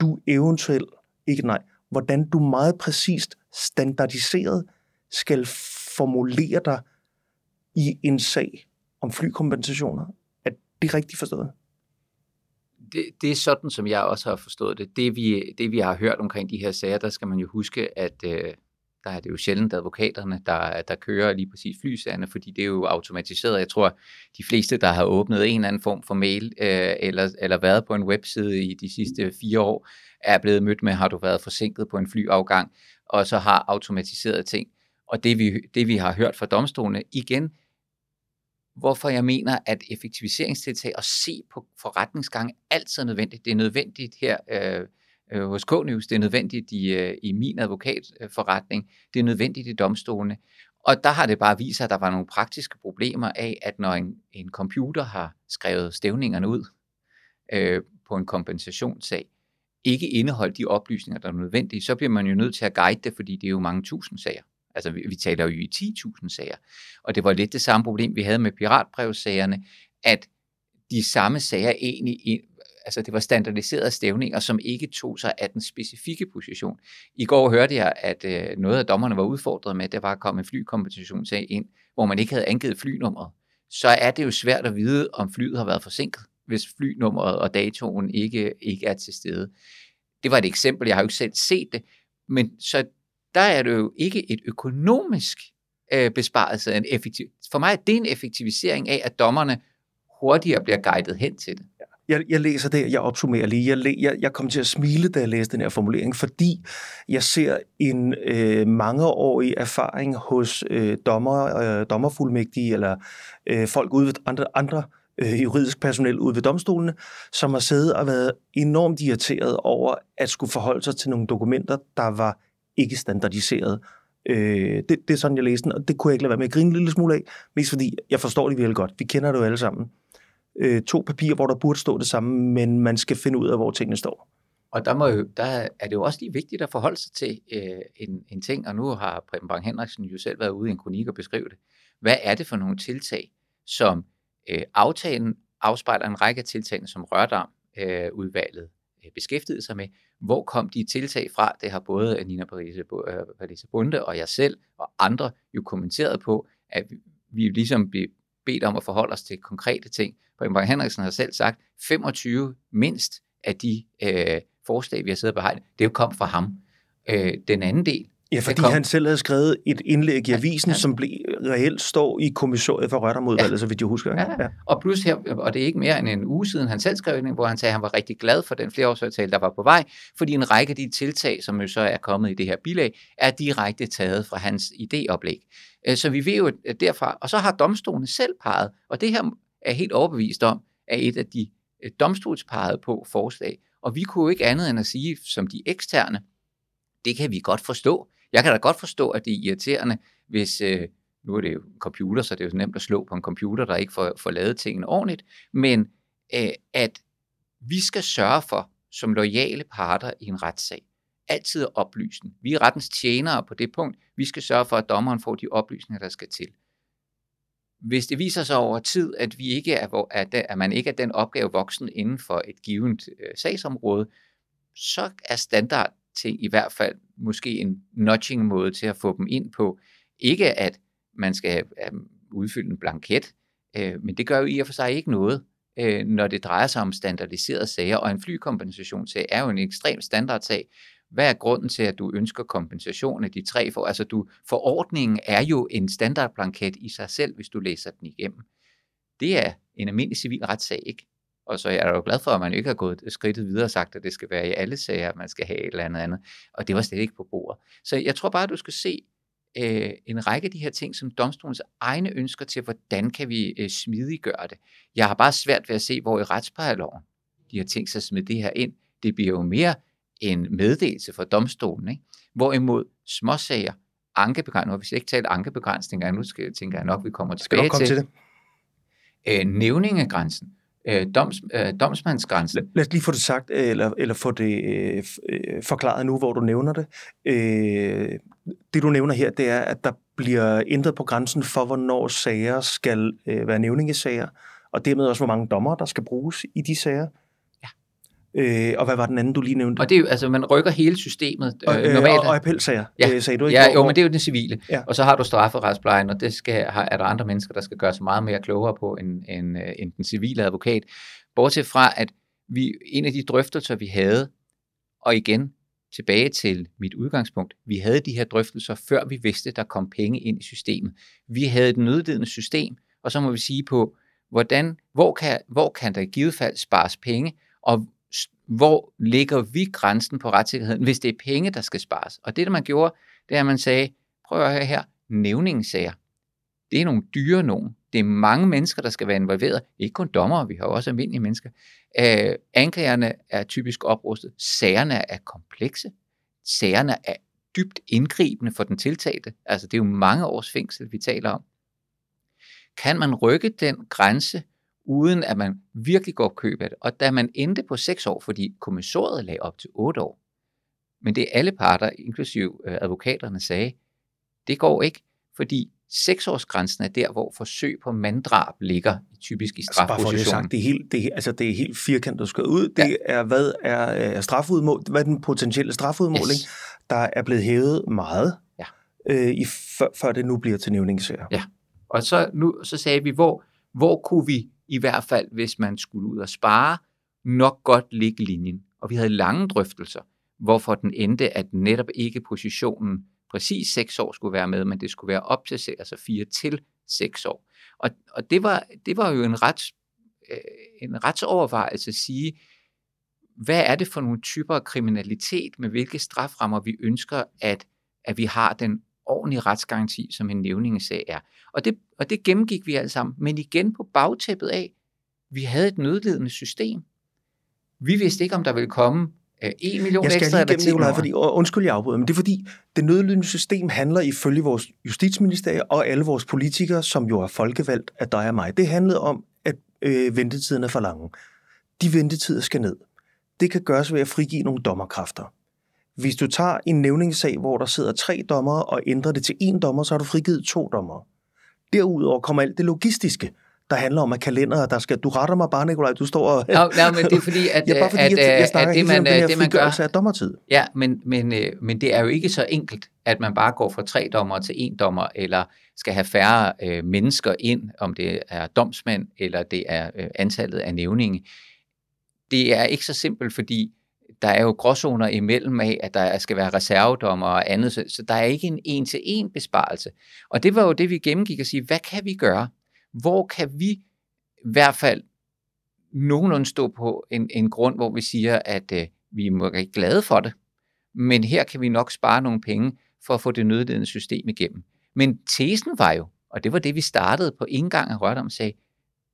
du eventuelt, ikke nej, hvordan du meget præcist standardiseret skal formulere dig i en sag om flykompensationer. Er det rigtigt forstået? Det, det er sådan, som jeg også har forstået det. Det vi, det, vi har hørt omkring de her sager, der skal man jo huske, at øh, der er det jo sjældent advokaterne, der, der kører lige præcis flysagerne, fordi det er jo automatiseret. Jeg tror, de fleste, der har åbnet en eller anden form for mail, øh, eller, eller været på en webside i de sidste fire år, er blevet mødt med, har du været forsinket på en flyafgang, og så har automatiseret ting. Og det vi, det vi har hørt fra domstolene, igen, hvorfor jeg mener, at effektiviseringstiltag og se på forretningsgange altid er nødvendigt. Det er nødvendigt her øh, øh, hos K-News, det er nødvendigt i, øh, i min advokatforretning, det er nødvendigt i domstolene. Og der har det bare vist sig, at der var nogle praktiske problemer af, at når en, en computer har skrevet stævningerne ud øh, på en kompensationssag, ikke indeholdt de oplysninger, der er nødvendige, så bliver man jo nødt til at guide det, fordi det er jo mange tusind sager. Altså vi, vi taler jo i 10.000 sager. Og det var lidt det samme problem, vi havde med piratbrevssagerne, at de samme sager egentlig altså det var standardiserede stævninger, som ikke tog sig af den specifikke position. I går hørte jeg, at øh, noget af dommerne var udfordret med, at det var at komme en flykompensationssag ind, hvor man ikke havde angivet flynummeret. Så er det jo svært at vide, om flyet har været forsinket, hvis flynummeret og datoen ikke, ikke er til stede. Det var et eksempel, jeg har jo ikke selv set det, men så der er det jo ikke et økonomisk øh, besparelse. En effektiv, for mig er det en effektivisering af, at dommerne hurtigere bliver guidet hen til det. Jeg, jeg læser det, jeg opsummerer lige. Jeg, jeg, jeg kom til at smile, da jeg læste den her formulering, fordi jeg ser en øh, mangeårig erfaring hos øh, dommer, øh, dommerfuldmægtige eller øh, folk ude ved andre, andre øh, juridisk personel ude ved domstolene, som har siddet og været enormt irriteret over at skulle forholde sig til nogle dokumenter, der var ikke standardiseret. Øh, det, det er sådan, jeg læste den, og det kunne jeg ikke lade være med at grine en lille smule af, mest fordi jeg forstår det virkelig godt. Vi kender det jo alle sammen øh, to papirer, hvor der burde stå det samme, men man skal finde ud af, hvor tingene står. Og der, må jo, der er det jo også lige vigtigt at forholde sig til øh, en, en ting, og nu har Preben Bang Henriksen jo selv været ude i en kronik og beskrive det. Hvad er det for nogle tiltag, som øh, aftalen afspejler en række af tiltagene, som Rørdam øh, udvalget øh, beskæftigede sig med. Hvor kom de tiltag fra? Det har både Nina Parise, øh, Parise Bunde og jeg selv og andre jo kommenteret på, at vi, ligesom bedt om at forholde os til konkrete ting. Preben Bang Henriksen har selv sagt, 25 mindst af de øh, forslag, vi har siddet og behandlet, det er jo kom fra ham. Øh, den anden del, Ja, fordi kom... han selv havde skrevet et indlæg i avisen, ja, ja. som blev reelt står i kommissoriet for Røttermodvalget, ja. så vidt jeg husker. Ja. ja. Og plus her, og det er ikke mere end en uge siden, han selv skrev hvor han sagde, at han var rigtig glad for den flereårsaftale, der var på vej, fordi en række af de tiltag, som jo så er kommet i det her bilag, er direkte taget fra hans idéoplæg. Øh, så vi ved jo derfra, og så har domstolen selv peget, og det her er helt overbevist om, er et af de øh, domstolspegede på forslag. Og vi kunne jo ikke andet end at sige, som de eksterne, det kan vi godt forstå. Jeg kan da godt forstå, at det er irriterende, hvis, øh, nu er det jo computer, så det er jo nemt at slå på en computer, der ikke får, får lavet tingene ordentligt, men øh, at vi skal sørge for, som lojale parter i en retssag, altid oplysning. Vi er rettens tjenere på det punkt. Vi skal sørge for, at dommeren får de oplysninger, der skal til. Hvis det viser sig over tid, at, vi ikke er, at man ikke er den opgave voksen inden for et givet øh, sagsområde, så er standard ting, i hvert fald måske en nudging måde til at få dem ind på. Ikke at man skal udfylde en blanket, øh, men det gør jo i og for sig ikke noget, øh, når det drejer sig om standardiserede sager, og en flykompensationssag er jo en ekstrem standardsag. Hvad er grunden til, at du ønsker kompensation af de tre for? Altså, du, forordningen er jo en standardblanket i sig selv, hvis du læser den igennem. Det er en almindelig civil retssag, ikke? Og så er jeg jo glad for, at man ikke har gået skridtet videre og sagt, at det skal være i alle sager, man skal have et eller andet andet. Og det var slet ikke på bordet. Så jeg tror bare, at du skal se øh, en række af de her ting som domstolens egne ønsker til, hvordan kan vi øh, smidiggøre det. Jeg har bare svært ved at se, hvor i retsplejeloven de har tænkt sig at smide det her ind. Det bliver jo mere en meddelelse for domstolen. Ikke? Hvorimod småsager, ankebegrænsninger, nu har vi ikke talt ankebegrænsninger, nu skal, tænker jeg nok, vi kommer tilbage til. til det. Øh, nævningegrænsen, øh, doms, øh, domsmandsgrænsen. Lad os lige få det sagt, øh, eller, eller få det øh, øh, forklaret nu, hvor du nævner det. Øh, det du nævner her, det er, at der bliver ændret på grænsen for, hvornår sager skal øh, være nævningesager, og dermed også, hvor mange dommer, der skal bruges i de sager. Øh, og hvad var den anden, du lige nævnte? Og det er jo, altså, man rykker hele systemet. Øh, og, øh, normalt. Og, og appelsager, ja. øh, sagde du ikke? Ja, jo, men det er jo den civile. Ja. Og så har du strafferetsplejen, og det skal, er der andre mennesker, der skal gøre sig meget mere klogere på end, end, øh, end den civile advokat. Bortset fra, at vi, en af de drøftelser, vi havde, og igen tilbage til mit udgangspunkt, vi havde de her drøftelser, før vi vidste, der kom penge ind i systemet. Vi havde et nødledende system, og så må vi sige på, hvordan, hvor, kan, hvor kan der i givet fald spares penge, og hvor ligger vi grænsen på retssikkerheden, hvis det er penge, der skal spares. Og det, der man gjorde, det er, at man sagde, prøv at høre her, nævningssager. Det er nogle dyre nogen. Det er mange mennesker, der skal være involveret. Ikke kun dommer, vi har også almindelige mennesker. Øh, anklagerne er typisk oprustet. Sagerne er komplekse. Sagerne er dybt indgribende for den tiltalte. Altså, det er jo mange års fængsel, vi taler om. Kan man rykke den grænse uden at man virkelig går køb af det. Og da man endte på 6 år, fordi kommissoriet lagde op til 8 år, men det alle parter, inklusive øh, advokaterne, sagde, det går ikke, fordi seksårsgrænsen er der, hvor forsøg på manddrab ligger typisk i strafpositionen. Altså bare for det sagt, det er helt, det er, altså det er helt firkantet skåret ud. Det ja. er, hvad er, er strafudmål, hvad er den potentielle strafudmåling, yes. der er blevet hævet meget, ja. øh, i, før, før det nu bliver til nævningssager. Ja, og så, nu, så sagde vi, hvor, hvor kunne vi i hvert fald hvis man skulle ud og spare, nok godt ligge linjen. Og vi havde lange drøftelser, hvorfor den endte, at netop ikke positionen præcis 6 år skulle være med, men det skulle være op altså til altså 4 til 6 år. Og, og det, var, det var jo en, ret, øh, en retsovervejelse at sige, hvad er det for nogle typer af kriminalitet, med hvilke straframmer vi ønsker, at, at vi har den ordentlige retsgaranti, som en nævningesag er. Og det, og det gennemgik vi alle sammen, men igen på bagtæppet af, vi havde et nødledende system. Vi vidste ikke, om der ville komme øh, 1 million jeg skal ekstra lige gennem det, fordi, undskyld, jeg afbryder, men det er fordi, det nødlidende system handler ifølge vores justitsministerium og alle vores politikere, som jo er folkevalgt af dig og mig. Det handlede om, at øh, ventetiden er for lange. De ventetider skal ned. Det kan gøres ved at frigive nogle dommerkræfter. Hvis du tager en nævningssag, hvor der sidder tre dommere og ændrer det til en dommer, så har du frigivet to dommere. Derudover kommer alt det logistiske, der handler om, at kalender, der skal, du retter mig bare, Nikolaj, du står og... Ja, ja men det er fordi, at, ja, bare fordi, at, jeg, jeg snakker at det, man, det, det, man gør, af dommertid. Ja, men, men, øh, men det er jo ikke så enkelt, at man bare går fra tre dommer til en dommer, eller skal have færre øh, mennesker ind, om det er domsmænd, eller det er øh, antallet af nævninge. Det er ikke så simpelt, fordi der er jo gråzoner imellem af, at der skal være reservedommer og andet, så, så der er ikke en en-til-en besparelse. Og det var jo det, vi gennemgik og sige, hvad kan vi gøre? Hvor kan vi i hvert fald nogenlunde stå på en, en grund, hvor vi siger, at øh, vi er ikke glade for det, men her kan vi nok spare nogle penge for at få det nødledende system igennem. Men tesen var jo, og det var det, vi startede på indgang af Rørdom, sagde,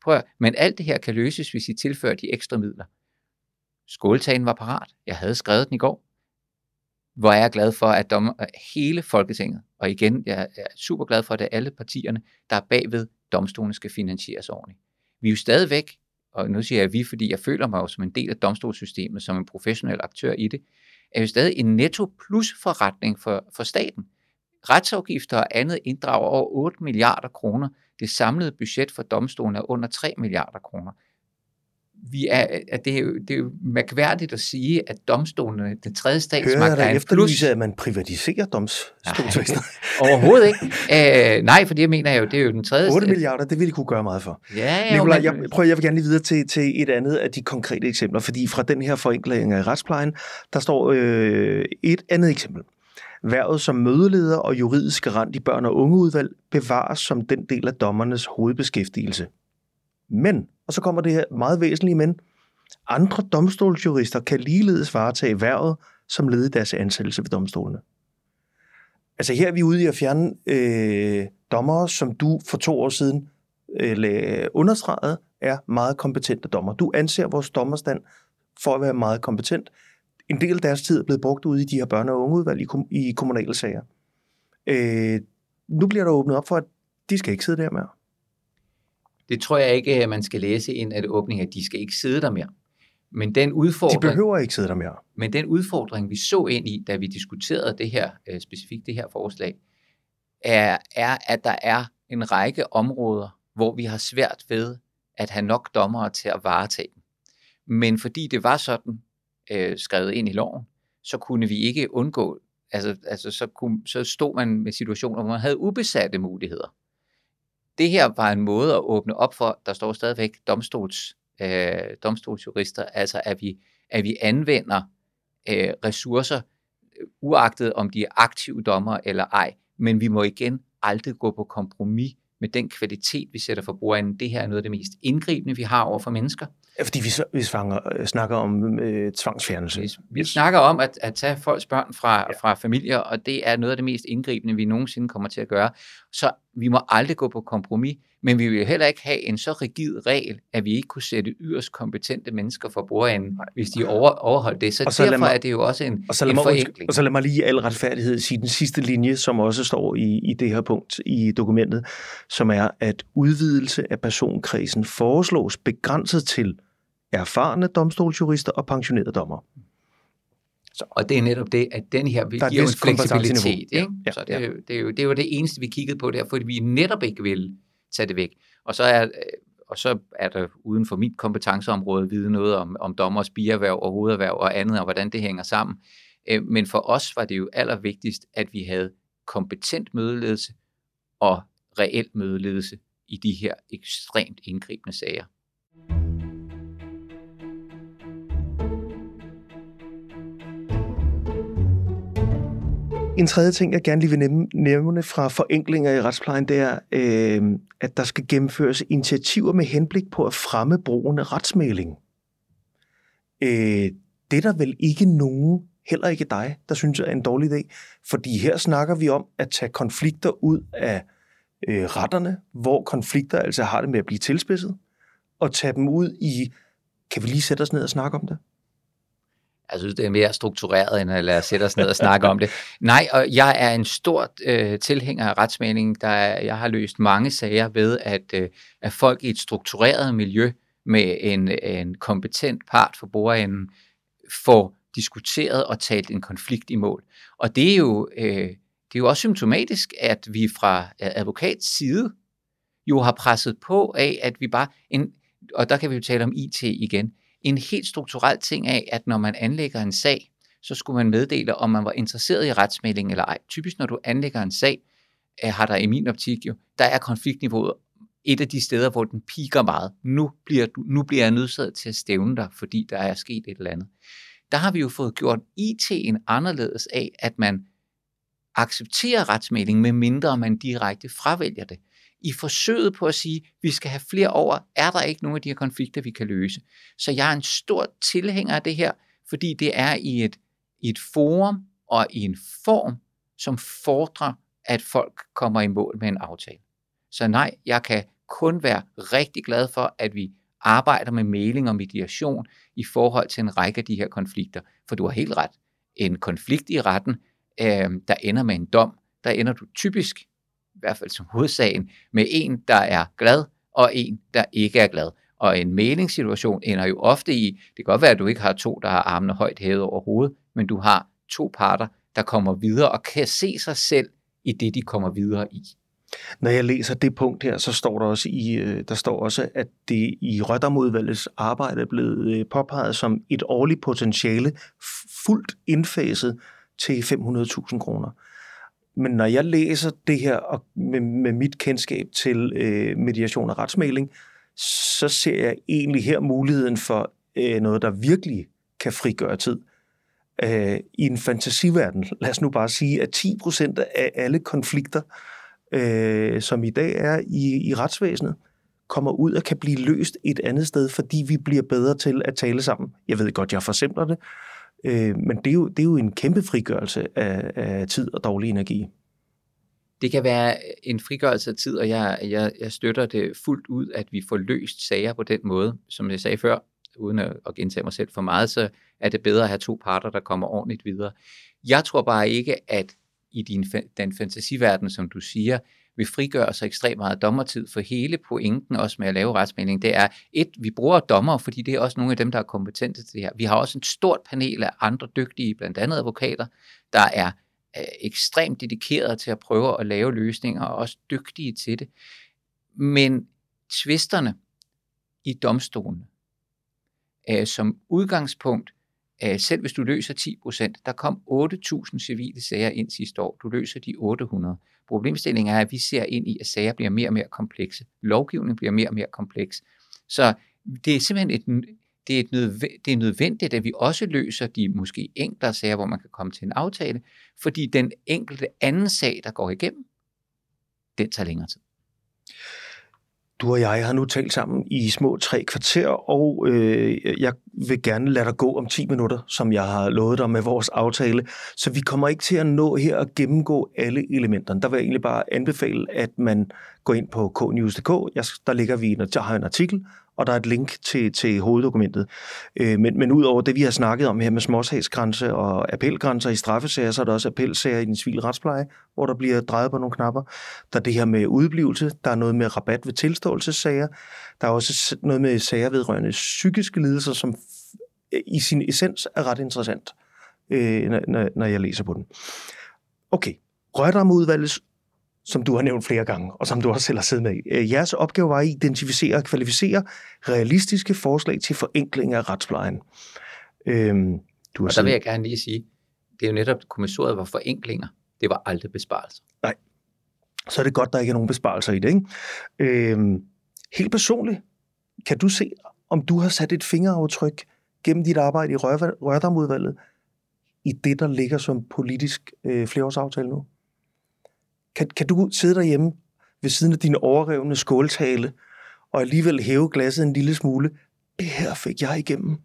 prøv men alt det her kan løses, hvis I tilfører de ekstra midler. Skåltagen var parat. Jeg havde skrevet den i går. Hvor er jeg glad for, at dommer, øh, hele Folketinget, og igen, jeg er super glad for, at det er alle partierne, der er bagved, domstolene skal finansieres ordentligt. Vi er jo stadigvæk, og nu siger jeg vi, fordi jeg føler mig jo som en del af domstolssystemet, som en professionel aktør i det, er jo stadig en netto plus forretning for, for staten. Retsafgifter og andet inddrager over 8 milliarder kroner. Det samlede budget for domstolen er under 3 milliarder kroner vi er, at det, er jo, det er jo mærkværdigt at sige, at domstolene, den tredje statsmagt, Hører er en plus. at man privatiserer domstolsvæsenet? Overhovedet ikke. Øh, nej, for det mener jeg jo, det er jo den tredje 8 milliarder, det ville de kunne gøre meget for. Ja, Nikolaj, men- jeg, prøv, jeg vil gerne lige videre til, til et andet af de konkrete eksempler, fordi fra den her forenkling af retsplejen, der står øh, et andet eksempel. Værvet som mødeleder og juridisk garant i børn- og ungeudvalg bevares som den del af dommernes hovedbeskæftigelse. Men, og så kommer det her meget væsentlige men, andre domstolsjurister kan ligeledes varetage værvet som led i deres ansættelse ved domstolene. Altså her er vi ude i at fjerne øh, dommere, som du for to år siden øh, understregede er meget kompetente dommer. Du anser vores dommerstand for at være meget kompetent. En del af deres tid er blevet brugt ude i de her børne- og ungeudvalg i, kom- i kommunale sager. Øh, nu bliver der åbnet op for, at de skal ikke sidde der mere. Det tror jeg ikke, at man skal læse ind af det åbning, at de skal ikke sidde der mere. Men den De udfordring, behøver ikke sidde der mere. men den udfordring, vi så ind i, da vi diskuterede det her, øh, specifikt det her forslag, er, er, at der er en række områder, hvor vi har svært ved at have nok dommere til at varetage dem. Men fordi det var sådan øh, skrevet ind i loven, så kunne vi ikke undgå, altså, altså så, kunne, så stod man med situationer, hvor man havde ubesatte muligheder. Det her var en måde at åbne op for, der står stadigvæk domstols, øh, domstolsjurister, altså at vi, at vi anvender øh, ressourcer, øh, uagtet om de er aktive dommer eller ej, men vi må igen aldrig gå på kompromis med den kvalitet, vi sætter for brugeren. Det her er noget af det mest indgribende, vi har over for mennesker. Fordi vi, vi svanger, øh, snakker om øh, tvangsfjernelse. Vi, vi snakker om at, at tage folks børn fra, ja. fra familier, og det er noget af det mest indgribende, vi nogensinde kommer til at gøre. Så vi må aldrig gå på kompromis, men vi vil heller ikke have en så rigid regel, at vi ikke kunne sætte yderst kompetente mennesker for bordenden, hvis de over, overholdt det. Så, Og så så derfor mig- er det jo også en, Og så, en mig, forenkling. og så lad mig lige i al retfærdighed sige den sidste linje, som også står i, i det her punkt i dokumentet, som er, at udvidelse af personkredsen foreslås begrænset til erfarne domstolsjurister og pensionerede dommer. Og det er netop det, at den her er giver jo en fleksibilitet. Ja, Ikke? ja, så det, er ja. det, er jo, det er jo det eneste, vi kiggede på der, fordi vi netop ikke ville tag det væk. Og så er, øh, og så er der uden for mit kompetenceområde vide noget om, om dommers bierhverv og hovederhverv og andet, og hvordan det hænger sammen. Øh, men for os var det jo allervigtigst, at vi havde kompetent mødeledelse og reel mødeledelse i de her ekstremt indgribende sager. En tredje ting, jeg gerne lige vil nævne- fra forenklinger i retsplejen, det er, øh, at der skal gennemføres initiativer med henblik på at fremme brugen af retsmæling. Øh, det er der vel ikke nogen, heller ikke dig, der synes er en dårlig idé. Fordi her snakker vi om at tage konflikter ud af øh, retterne, hvor konflikter altså har det med at blive tilspidset, og tage dem ud i, kan vi lige sætte os ned og snakke om det? Jeg synes, det er mere struktureret, end at lade os sætte os ned og snakke om det. Nej, og jeg er en stor øh, tilhænger af retsmening. Der er, jeg har løst mange sager ved, at, øh, at folk i et struktureret miljø med en, en kompetent part for bordenden får diskuteret og talt en konflikt i mål. Og det er jo, øh, det er jo også symptomatisk, at vi fra øh, advokats side jo har presset på af, at vi bare, en, og der kan vi jo tale om IT igen, en helt strukturel ting af, at når man anlægger en sag, så skulle man meddele, om man var interesseret i retsmelding eller ej. Typisk når du anlægger en sag, øh, har der i min optik jo, der er konfliktniveauet et af de steder, hvor den piker meget. Nu bliver, du, nu bliver jeg nødsaget til at stævne dig, fordi der er sket et eller andet. Der har vi jo fået gjort IT'en anderledes af, at man accepterer retsmelding, med mindre man direkte fravælger det. I forsøget på at sige, at vi skal have flere over, er der ikke nogen af de her konflikter, vi kan løse. Så jeg er en stor tilhænger af det her, fordi det er i et, i et forum og i en form, som fordrer, at folk kommer i mål med en aftale. Så nej, jeg kan kun være rigtig glad for, at vi arbejder med mailing og mediation i forhold til en række af de her konflikter. For du har helt ret. En konflikt i retten, øh, der ender med en dom, der ender du typisk, hvert fald som hovedsagen, med en, der er glad, og en, der ikke er glad. Og en meningssituation ender jo ofte i, det kan godt være, at du ikke har to, der har armene højt hævet over hovedet, men du har to parter, der kommer videre og kan se sig selv i det, de kommer videre i. Når jeg læser det punkt her, så står der også i, øh, der står også, at det i Røddermodvalgets arbejde er blevet øh, påpeget som et årligt potentiale fuldt indfaset til 500.000 kroner. Men når jeg læser det her og med, med mit kendskab til øh, mediation og retsmæling, så ser jeg egentlig her muligheden for øh, noget, der virkelig kan frigøre tid. Øh, I en fantasiverden, lad os nu bare sige, at 10 procent af alle konflikter, øh, som i dag er i, i retsvæsenet, kommer ud og kan blive løst et andet sted, fordi vi bliver bedre til at tale sammen. Jeg ved godt, jeg forsimpler det, øh, men det er, jo, det er jo en kæmpe frigørelse af, af tid og dårlig energi. Det kan være en frigørelse af tid, og jeg, jeg, jeg støtter det fuldt ud, at vi får løst sager på den måde. Som jeg sagde før, uden at, at gentage mig selv for meget, så er det bedre at have to parter, der kommer ordentligt videre. Jeg tror bare ikke, at i din, den fantasiverden, som du siger, vi frigør så ekstremt meget dommertid, for hele pointen også med at lave retsmelding, det er, et, vi bruger dommer, fordi det er også nogle af dem, der er kompetente til det her. Vi har også et stort panel af andre dygtige, blandt andet advokater, der er øh, ekstremt dedikerede til at prøve at lave løsninger, og også dygtige til det. Men tvisterne i domstolen, øh, som udgangspunkt, øh, selv hvis du løser 10%, der kom 8.000 civile sager ind sidste år, du løser de 800. Problemstillingen er, at vi ser ind i, at sager bliver mere og mere komplekse. Lovgivningen bliver mere og mere kompleks. Så det er simpelthen et, det er, et nødvendigt, det er nødvendigt, at vi også løser de måske enklere sager, hvor man kan komme til en aftale, fordi den enkelte anden sag, der går igennem, den tager længere tid. Du og jeg har nu talt sammen i små tre kvarter, og øh, jeg vil gerne lade dig gå om 10 minutter, som jeg har lovet dig med vores aftale. Så vi kommer ikke til at nå her at gennemgå alle elementerne. Der vil jeg egentlig bare anbefale, at man går ind på knews.dk. Der ligger vi, der har en artikel, og der er et link til, til hoveddokumentet. Øh, men, men ud over det, vi har snakket om her med småsagsgrænse og appelgrænser i straffesager, så er der også appelsager i den civile retspleje, hvor der bliver drejet på nogle knapper. Der er det her med udblivelse, der er noget med rabat ved tilståelsessager, der er også noget med sager vedrørende psykiske lidelser, som i sin essens er ret interessant, øh, når, når jeg læser på den. Okay, Rørdamudvalgets som du har nævnt flere gange, og som du også selv har siddet med. Øh, jeres opgave var at identificere og kvalificere realistiske forslag til forenkling af retsplejen. Øhm, du har og der vil jeg gerne lige sige, det er jo netop, kommissoriet var forenklinger. Det var aldrig besparelser. Nej. Så er det godt, der ikke er nogen besparelser i det. Ikke? Øhm, helt personligt, kan du se, om du har sat et fingeraftryk gennem dit arbejde i Rørdamudvalget i det, der ligger som politisk øh, flereårsaftale nu? Kan, kan du sidde derhjemme ved siden af din overrevne skåltale og alligevel hæve glasset en lille smule? Det her fik jeg igennem.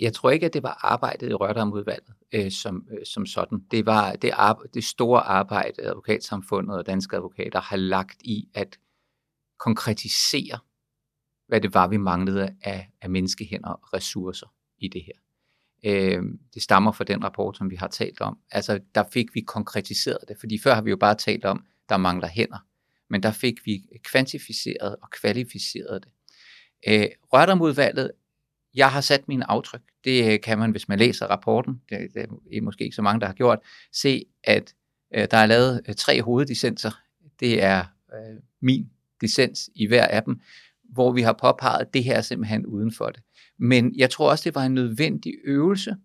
Jeg tror ikke, at det var arbejdet i Rørdamudvalget øh, som, øh, som sådan. Det var det, arbejde, det store arbejde, advokatsamfundet og danske advokater har lagt i at konkretisere, hvad det var, vi manglede af, af menneskehænder og ressourcer i det her. Øh, det stammer fra den rapport, som vi har talt om. Altså, der fik vi konkretiseret det, fordi før har vi jo bare talt om, der mangler hænder. Men der fik vi kvantificeret og kvalificeret det. Øh, Rørdomudvalget, jeg har sat mine aftryk. Det øh, kan man, hvis man læser rapporten, det, det er måske ikke så mange, der har gjort, se, at øh, der er lavet øh, tre hoveddissenser. Det er øh, min dissens i hver af dem, hvor vi har påpeget, at det her er simpelthen uden for det. Men jeg tror også, det var en nødvendig øvelse,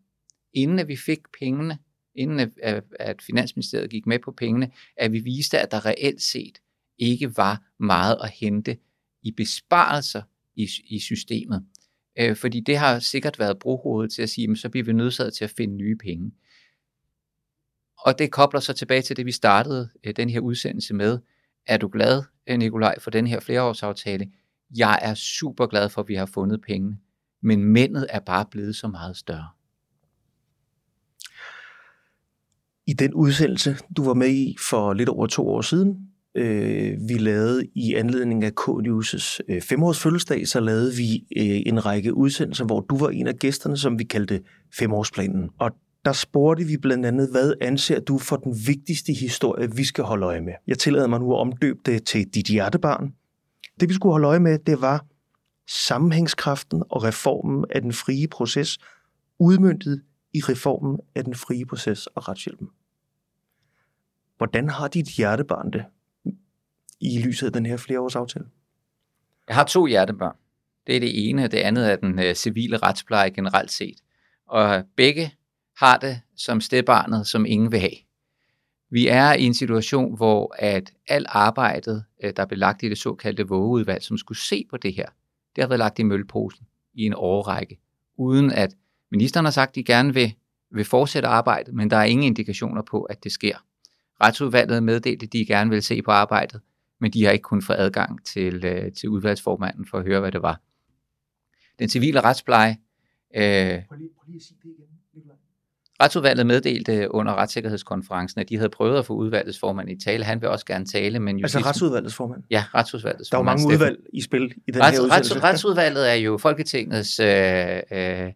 inden at vi fik pengene, inden at, at Finansministeriet gik med på pengene, at vi viste, at der reelt set ikke var meget at hente i besparelser i, i systemet. Øh, fordi det har sikkert været brohovedet til at sige, så bliver vi nødsaget til at finde nye penge. Og det kobler så tilbage til det, vi startede øh, den her udsendelse med. Er du glad, øh, Nikolaj, for den her flereårsaftale? Jeg er super glad for, at vi har fundet pengene men mændet er bare blevet så meget større. I den udsendelse, du var med i for lidt over to år siden, øh, vi lavede i anledning af K-News' øh, femårs fødselsdag, så lavede vi øh, en række udsendelser, hvor du var en af gæsterne, som vi kaldte femårsplanen. Og der spurgte vi blandt andet, hvad anser du for den vigtigste historie, vi skal holde øje med? Jeg tillader mig nu at omdøbe det til dit hjertebarn. Det vi skulle holde øje med, det var sammenhængskraften og reformen af den frie proces, udmyndtet i reformen af den frie proces og retshjælpen. Hvordan har dit hjertebarn det i lyset af den her flereårsaftale? Jeg har to hjertebørn. Det er det ene, og det andet er den øh, civile retspleje generelt set. Og begge har det som stedbarnet, som ingen vil have. Vi er i en situation, hvor at alt arbejdet, øh, der blev lagt i det såkaldte vågeudvalg, som skulle se på det her, det har været lagt i mølleposen i en årrække, uden at ministeren har sagt, at de gerne vil, vil fortsætte arbejdet, men der er ingen indikationer på, at det sker. Retsudvalget meddelte, at de gerne vil se på arbejdet, men de har ikke kun få adgang til, øh, til udvalgsformanden for at høre, hvad det var. Den civile retspleje... Øh, prøv lige, prøv lige at sige det igen. Retsudvalget meddelte under retssikkerhedskonferencen, at de havde prøvet at få udvalgets formand i tale. Han vil også gerne tale, men Altså retsudvalgets formand? Ja, retsudvalgets formand. Der er jo mange udvalg i spil i den Rets, her udsendelse. Rets, retsudvalget er jo Folketingets øh, øh,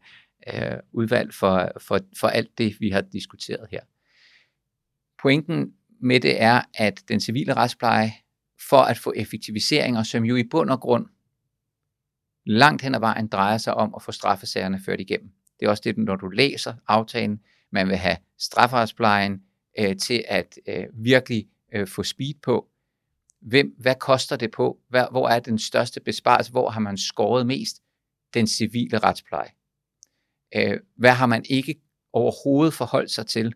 øh, udvalg for, for, for alt det, vi har diskuteret her. Pointen med det er, at den civile retspleje, for at få effektiviseringer, som jo i bund og grund langt hen ad vejen drejer sig om at få straffesagerne ført igennem. Det er også det, når du læser aftalen, man vil have strafferetsplejen øh, til at øh, virkelig øh, få speed på. Hvem, hvad koster det på? Hvor, hvor er den største besparelse? Hvor har man skåret mest? Den civile retspleje. Øh, hvad har man ikke overhovedet forholdt sig til?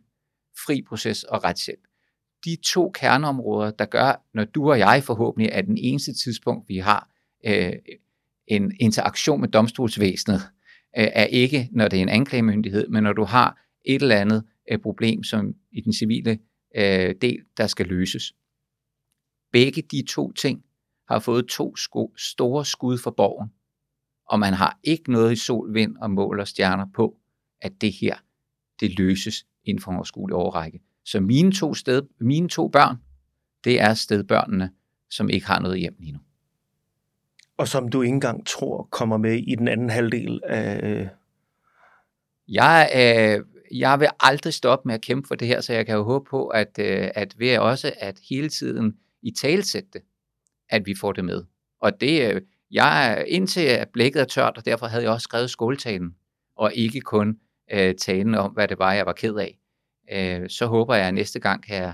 Fri proces og retshjælp. De to kerneområder, der gør, når du og jeg forhåbentlig er den eneste tidspunkt, vi har øh, en interaktion med domstolsvæsenet, øh, er ikke, når det er en anklagemyndighed, men når du har et eller andet øh, problem, som i den civile øh, del, der skal løses. Begge de to ting har fået to sko- store skud for borgen, og man har ikke noget i sol, vind og mål og stjerner på, at det her, det løses inden for en overskuelig overrække. Så mine to, sted, mine to børn, det er stedbørnene, som ikke har noget hjem lige nu. Og som du ikke engang tror kommer med i den anden halvdel af... Jeg, øh, jeg vil aldrig stoppe med at kæmpe for det her, så jeg kan jo håbe på, at, øh, at ved også at hele tiden i talsætte det, at vi får det med. Og det, øh, jeg indtil blækket er tørt, og derfor havde jeg også skrevet skoletalen, og ikke kun øh, talen om, hvad det var, jeg var ked af. Øh, så håber jeg, at næste gang kan jeg,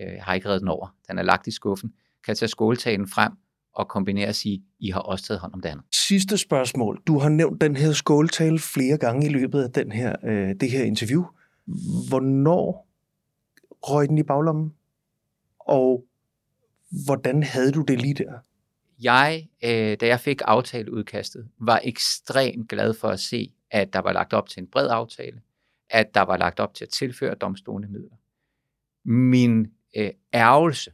øh, har ikke reddet den over, den er lagt i skuffen, kan tage skoletalen frem og kombinere og sige, I har også taget hånd om det andet. Sidste spørgsmål. Du har nævnt den her skåltale flere gange i løbet af den her, øh, det her interview. Hvornår røg den i baglommen? Og hvordan havde du det lige der? Jeg, øh, da jeg fik aftaleudkastet, var ekstremt glad for at se, at der var lagt op til en bred aftale, at der var lagt op til at tilføre domstolene midler. Min øh, ærgelse,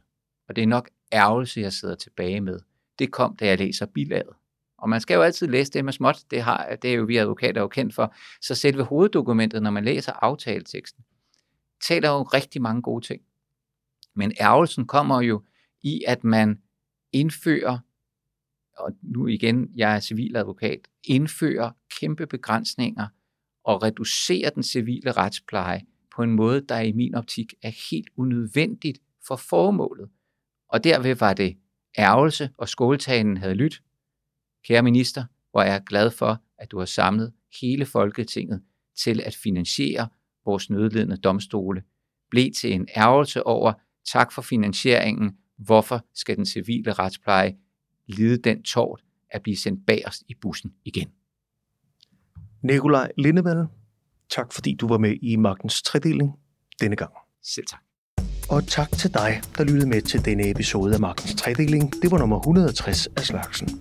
og det er nok ærgelse, jeg sidder tilbage med, det kom, da jeg læser bilaget. Og man skal jo altid læse det med småt, det, har, det er jo vi advokater jo kendt for. Så selve hoveddokumentet, når man læser aftaleteksten, taler jo rigtig mange gode ting. Men ærgelsen kommer jo i, at man indfører, og nu igen, jeg er civiladvokat, indfører kæmpe begrænsninger og reducerer den civile retspleje på en måde, der i min optik er helt unødvendigt for formålet. Og derved var det ærgelse, og skoletalen havde lyttet. Kære minister, hvor er jeg glad for, at du har samlet hele Folketinget til at finansiere vores nødledende domstole. Blev til en ærgelse over, tak for finansieringen, hvorfor skal den civile retspleje lide den tårt at blive sendt bagerst i bussen igen. Nikolaj Lindevald, tak fordi du var med i Magtens Tredeling denne gang. Selv tak. Og tak til dig, der lyttede med til denne episode af Magtens Tredeling. Det var nummer 160 af slagsen.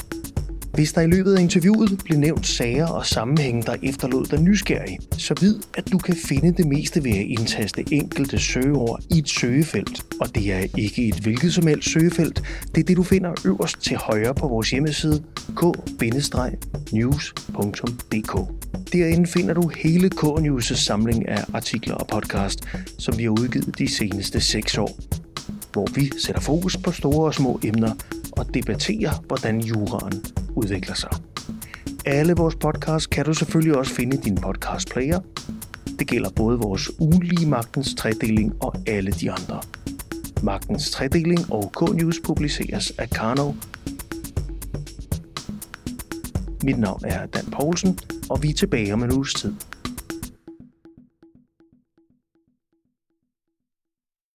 Hvis der i løbet af interviewet blev nævnt sager og sammenhænge, der efterlod dig nysgerrig, så vid, at du kan finde det meste ved at indtaste enkelte søgeord i et søgefelt. Og det er ikke et hvilket som helst søgefelt. Det er det, du finder øverst til højre på vores hjemmeside k-news.dk. Derinde finder du hele K-News' samling af artikler og podcast, som vi har udgivet de seneste seks år hvor vi sætter fokus på store og små emner og debatterer, hvordan juraen udvikler sig. Alle vores podcasts kan du selvfølgelig også finde i din podcast player. Det gælder både vores ugenlige Magtens Tredeling og alle de andre. Magtens Tredeling og K-News publiceres af Karnov. Mit navn er Dan Poulsen, og vi er tilbage om en uges tid.